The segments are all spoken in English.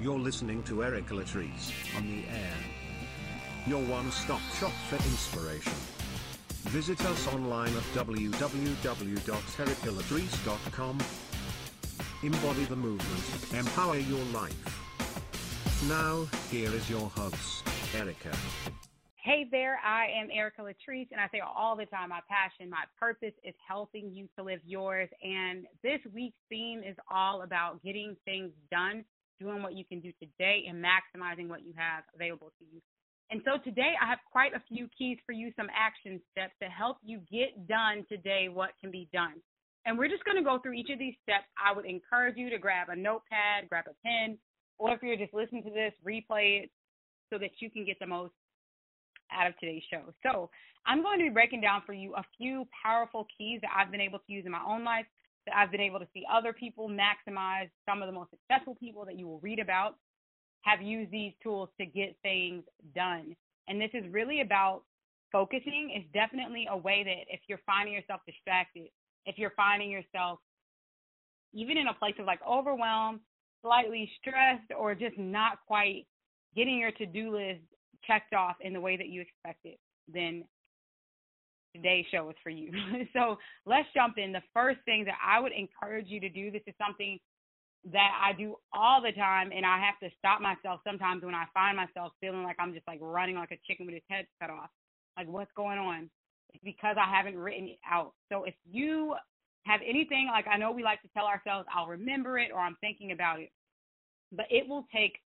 You're listening to Erica Latrice on the air. Your one-stop shop for inspiration. Visit us online at www.ericalatrice.com. Embody the movement, empower your life. Now, here is your host, Erica. Hey there, I am Erica Latrice, and I say all the time my passion, my purpose is helping you to live yours. And this week's theme is all about getting things done, doing what you can do today, and maximizing what you have available to you. And so today I have quite a few keys for you, some action steps to help you get done today what can be done. And we're just going to go through each of these steps. I would encourage you to grab a notepad, grab a pen, or if you're just listening to this, replay it so that you can get the most out of today's show. So I'm going to be breaking down for you a few powerful keys that I've been able to use in my own life, I've been able to see other people maximize. Some of the most successful people that you will read about have used these tools to get things done. And this is really about focusing. It's definitely a way that if you're finding yourself distracted, if you're finding yourself even in a place of like overwhelm, slightly stressed, or just not quite getting your to do list checked off in the way that you expected, then today's show is for you. so let's jump in. The first thing that I would encourage you to do, this is something that I do all the time, and I have to stop myself sometimes when I find myself feeling like I'm just like running like a chicken with its head cut off. Like, what's going on? It's because I haven't written it out. So if you have anything, like I know we like to tell ourselves, I'll remember it or I'm thinking about it, but it will take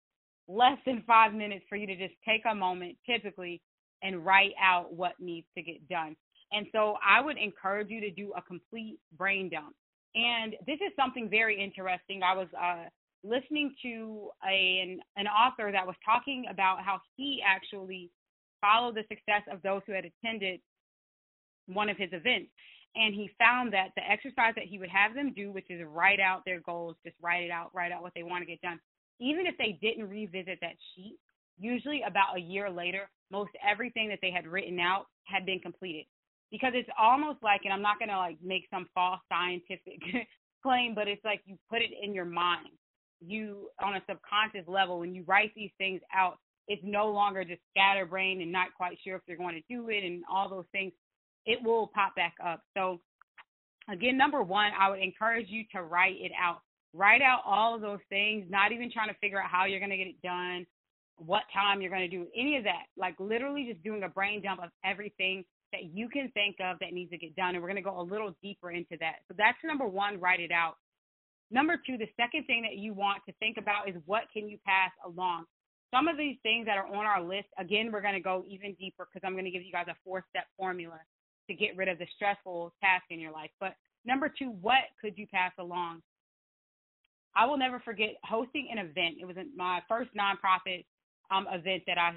less than five minutes for you to just take a moment typically and write out what needs to get done. And so I would encourage you to do a complete brain dump. And this is something very interesting. I was uh, listening to a, an, an author that was talking about how he actually followed the success of those who had attended one of his events. And he found that the exercise that he would have them do, which is write out their goals, just write it out, write out what they want to get done, even if they didn't revisit that sheet, usually about a year later, most everything that they had written out had been completed. Because it's almost like, and I'm not going to like make some false scientific claim, but it's like you put it in your mind. You, on a subconscious level, when you write these things out, it's no longer just scatterbrained and not quite sure if you're going to do it and all those things. It will pop back up. So, again, number one, I would encourage you to write it out write out all of those things, not even trying to figure out how you're going to get it done, what time you're going to do any of that. Like literally just doing a brain dump of everything that you can think of that needs to get done. And we're going to go a little deeper into that. So that's number one, write it out. Number two, the second thing that you want to think about is what can you pass along? Some of these things that are on our list, again, we're going to go even deeper because I'm going to give you guys a four step formula to get rid of the stressful task in your life. But number two, what could you pass along? I will never forget hosting an event. It was my first nonprofit um, event that I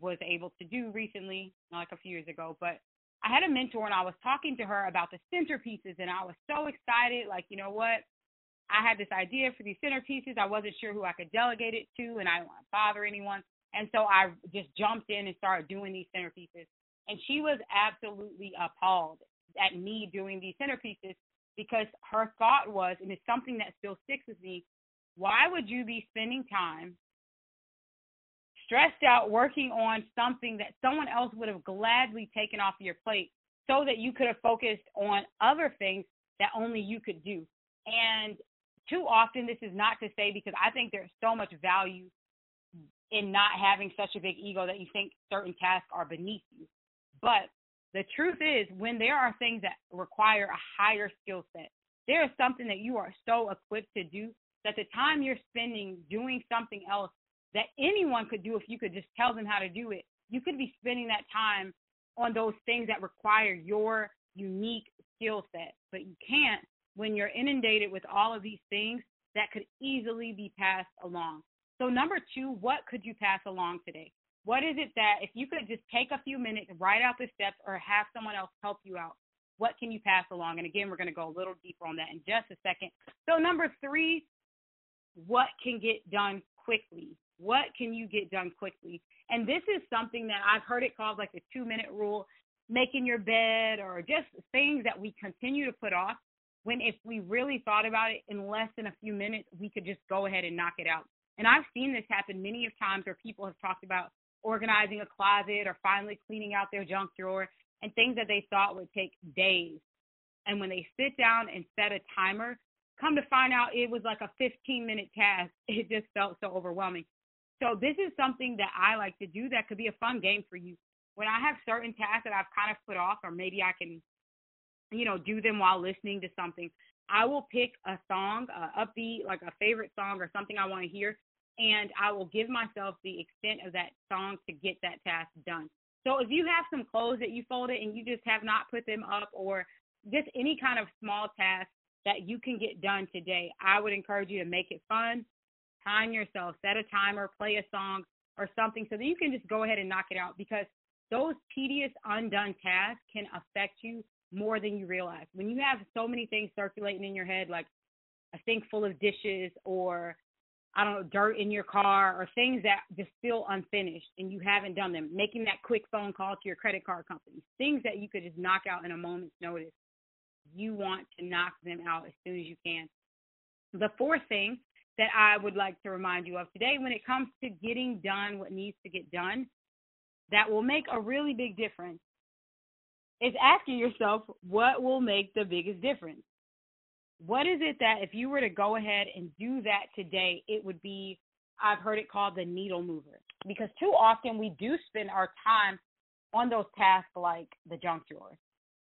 was able to do recently, like a few years ago. But I had a mentor and I was talking to her about the centerpieces, and I was so excited. Like, you know what? I had this idea for these centerpieces. I wasn't sure who I could delegate it to, and I didn't want to bother anyone. And so I just jumped in and started doing these centerpieces. And she was absolutely appalled at me doing these centerpieces because her thought was, and it's something that still sticks with me, why would you be spending time stressed out working on something that someone else would have gladly taken off your plate so that you could have focused on other things that only you could do? And too often, this is not to say because I think there's so much value in not having such a big ego that you think certain tasks are beneath you. But the truth is, when there are things that require a higher skill set, there is something that you are so equipped to do that the time you're spending doing something else that anyone could do if you could just tell them how to do it, you could be spending that time on those things that require your unique skill set. But you can't when you're inundated with all of these things that could easily be passed along. So, number two, what could you pass along today? What is it that if you could just take a few minutes, write out the steps, or have someone else help you out? What can you pass along? And again, we're going to go a little deeper on that in just a second. So, number three, what can get done quickly? What can you get done quickly? And this is something that I've heard it called like the two minute rule, making your bed, or just things that we continue to put off. When if we really thought about it in less than a few minutes, we could just go ahead and knock it out. And I've seen this happen many of times where people have talked about organizing a closet or finally cleaning out their junk drawer and things that they thought would take days. And when they sit down and set a timer, come to find out it was like a 15 minute task. It just felt so overwhelming. So this is something that I like to do that could be a fun game for you. When I have certain tasks that I've kind of put off, or maybe I can, you know, do them while listening to something, I will pick a song, a upbeat, like a favorite song or something I want to hear, and I will give myself the extent of that song to get that task done. So if you have some clothes that you folded and you just have not put them up, or just any kind of small task that you can get done today, I would encourage you to make it fun. Time yourself, set a timer, play a song or something so that you can just go ahead and knock it out because those tedious, undone tasks can affect you more than you realize. When you have so many things circulating in your head, like a sink full of dishes or I don't know, dirt in your car or things that just feel unfinished and you haven't done them, making that quick phone call to your credit card company, things that you could just knock out in a moment's notice. You want to knock them out as soon as you can. The fourth thing that I would like to remind you of today when it comes to getting done what needs to get done that will make a really big difference is asking yourself what will make the biggest difference. What is it that if you were to go ahead and do that today, it would be, I've heard it called the needle mover. Because too often we do spend our time on those tasks like the junk drawer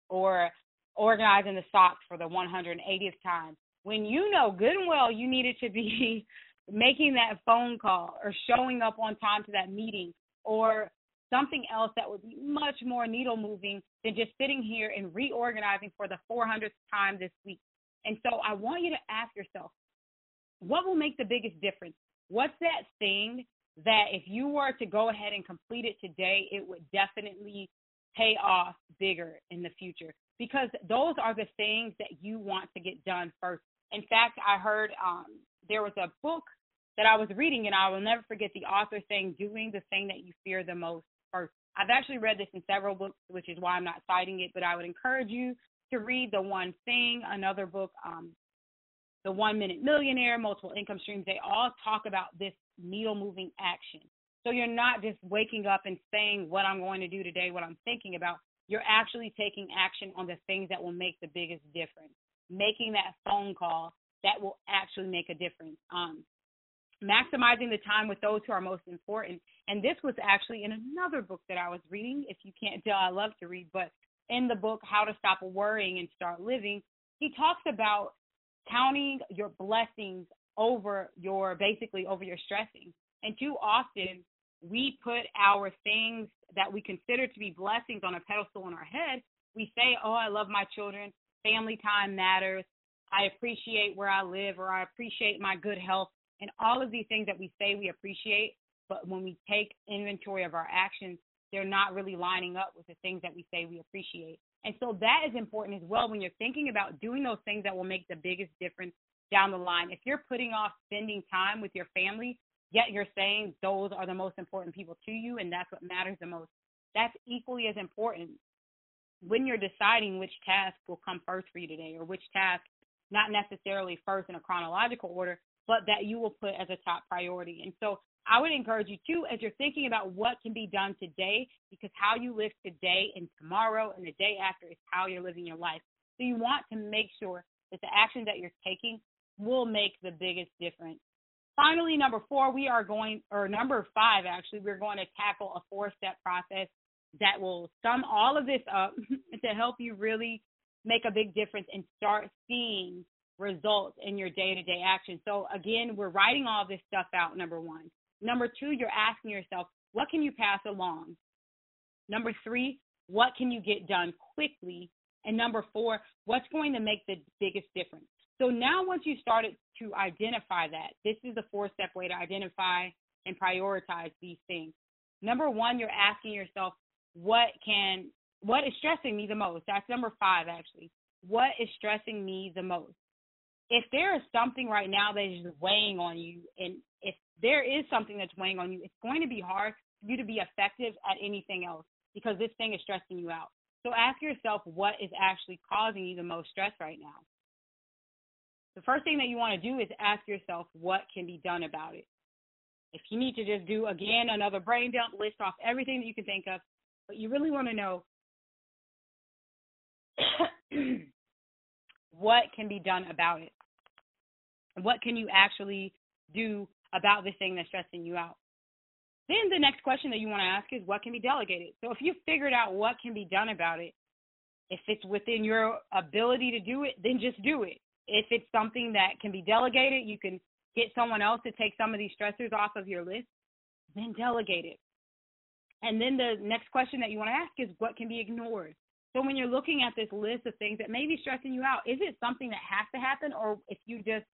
or organizing the socks for the 180th time when you know good and well you needed to be making that phone call or showing up on time to that meeting or something else that would be much more needle moving than just sitting here and reorganizing for the 400th time this week. And so I want you to ask yourself, what will make the biggest difference? What's that thing that if you were to go ahead and complete it today, it would definitely pay off bigger in the future? Because those are the things that you want to get done first. In fact, I heard um, there was a book that I was reading, and I will never forget the author saying, Doing the thing that you fear the most first. I've actually read this in several books, which is why I'm not citing it, but I would encourage you to read The One Thing, another book, um, The One Minute Millionaire, Multiple Income Streams. They all talk about this needle moving action. So you're not just waking up and saying what I'm going to do today, what I'm thinking about. You're actually taking action on the things that will make the biggest difference. Making that phone call that will actually make a difference. Um, maximizing the time with those who are most important. And this was actually in another book that I was reading. If you can't tell, I love to read, but in the book, How to Stop Worrying and Start Living, he talks about counting your blessings over your basically over your stressing. And too often we put our things that we consider to be blessings on a pedestal in our head. We say, Oh, I love my children. Family time matters. I appreciate where I live or I appreciate my good health and all of these things that we say we appreciate, but when we take inventory of our actions, they're not really lining up with the things that we say we appreciate. And so that is important as well when you're thinking about doing those things that will make the biggest difference down the line. If you're putting off spending time with your family, yet you're saying those are the most important people to you and that's what matters the most, that's equally as important when you're deciding which task will come first for you today or which task, not necessarily first in a chronological order, but that you will put as a top priority. And so I would encourage you too, as you're thinking about what can be done today, because how you live today and tomorrow and the day after is how you're living your life. So you want to make sure that the actions that you're taking will make the biggest difference. Finally, number four, we are going, or number five, actually, we're going to tackle a four step process that will sum all of this up to help you really make a big difference and start seeing results in your day to day action. So, again, we're writing all this stuff out, number one. Number two, you're asking yourself, what can you pass along? Number three, what can you get done quickly? And number four, what's going to make the biggest difference? So now, once you started to identify that, this is the four step way to identify and prioritize these things. Number one, you're asking yourself, what can, what is stressing me the most? That's number five, actually. What is stressing me the most? if there is something right now that is weighing on you, and if there is something that's weighing on you, it's going to be hard for you to be effective at anything else because this thing is stressing you out. So ask yourself what is actually causing you the most stress right now. The first thing that you want to do is ask yourself what can be done about it. If you need to just do again another brain dump, list off everything that you can think of, but you really want to know what can be done about it. What can you actually do about this thing that's stressing you out? Then the next question that you want to ask is what can be delegated? So if you figured out what can be done about it, if it's within your ability to do it, then just do it. If it's something that can be delegated, you can get someone else to take some of these stressors off of your list, then delegate it. And then the next question that you want to ask is what can be ignored? So when you're looking at this list of things that may be stressing you out, is it something that has to happen or if you just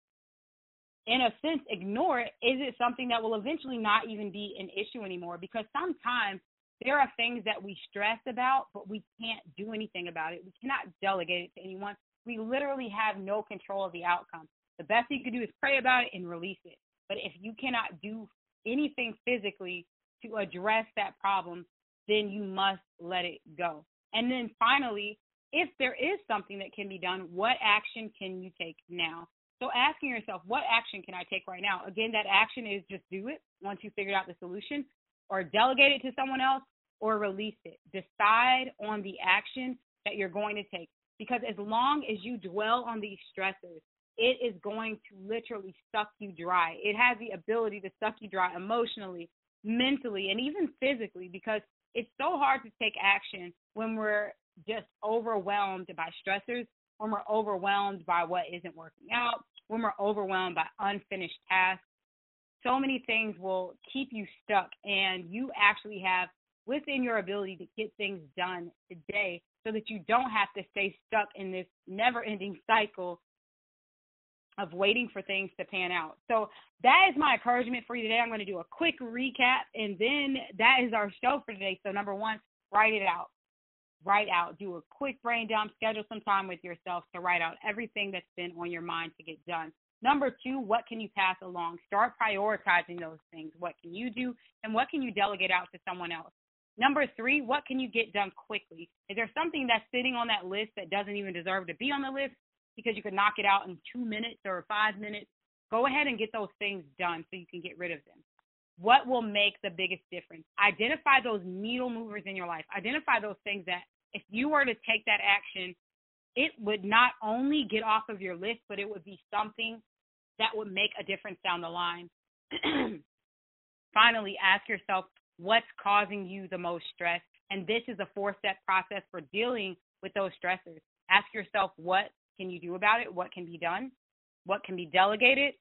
in a sense, ignore it, is it something that will eventually not even be an issue anymore? Because sometimes there are things that we stress about, but we can't do anything about it. We cannot delegate it to anyone. We literally have no control of the outcome. The best you can do is pray about it and release it. But if you cannot do anything physically to address that problem, then you must let it go. And then finally, if there is something that can be done, what action can you take now? So asking yourself, what action can I take right now? Again, that action is just do it once you figured out the solution, or delegate it to someone else, or release it. Decide on the action that you're going to take. Because as long as you dwell on these stressors, it is going to literally suck you dry. It has the ability to suck you dry emotionally, mentally, and even physically because it's so hard to take action when we're just overwhelmed by stressors, when we're overwhelmed by what isn't working out, when we're overwhelmed by unfinished tasks. So many things will keep you stuck, and you actually have within your ability to get things done today so that you don't have to stay stuck in this never ending cycle of waiting for things to pan out. So that is my encouragement for you today. I'm going to do a quick recap and then that is our show for today. So number 1, write it out write out, do a quick brain dump, schedule some time with yourself to write out everything that's been on your mind to get done. Number two, what can you pass along? Start prioritizing those things. What can you do and what can you delegate out to someone else? Number three, what can you get done quickly? Is there something that's sitting on that list that doesn't even deserve to be on the list because you could knock it out in two minutes or five minutes? Go ahead and get those things done so you can get rid of them. What will make the biggest difference? Identify those needle movers in your life. Identify those things that if you were to take that action, it would not only get off of your list, but it would be something that would make a difference down the line. Finally, ask yourself what's causing you the most stress. And this is a four step process for dealing with those stressors. Ask yourself what can you do about it? What can be done? What can be delegated?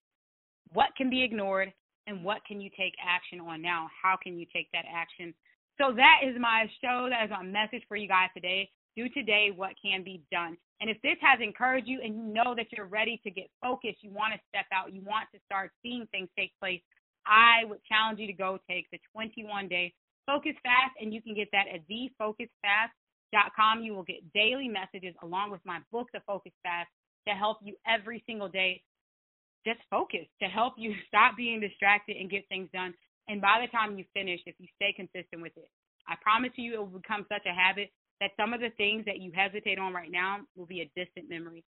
What can be ignored? And what can you take action on now? How can you take that action so that is my show. That is my message for you guys today. Do today what can be done. And if this has encouraged you and you know that you're ready to get focused, you want to step out, you want to start seeing things take place, I would challenge you to go take the 21 day Focus Fast, and you can get that at thefocusfast.com. You will get daily messages along with my book, The Focus Fast, to help you every single day just focus, to help you stop being distracted and get things done. And by the time you finish, if you stay consistent with it, I promise you it will become such a habit that some of the things that you hesitate on right now will be a distant memory.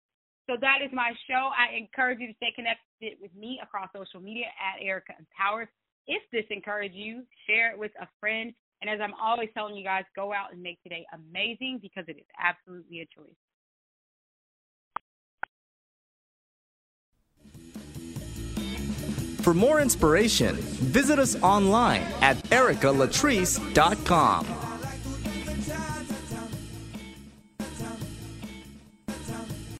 So that is my show. I encourage you to stay connected with me across social media at Erica Empowers. If this encouraged you, share it with a friend. And as I'm always telling you guys, go out and make today amazing because it is absolutely a choice. For more inspiration, visit us online at ericalatrice.com.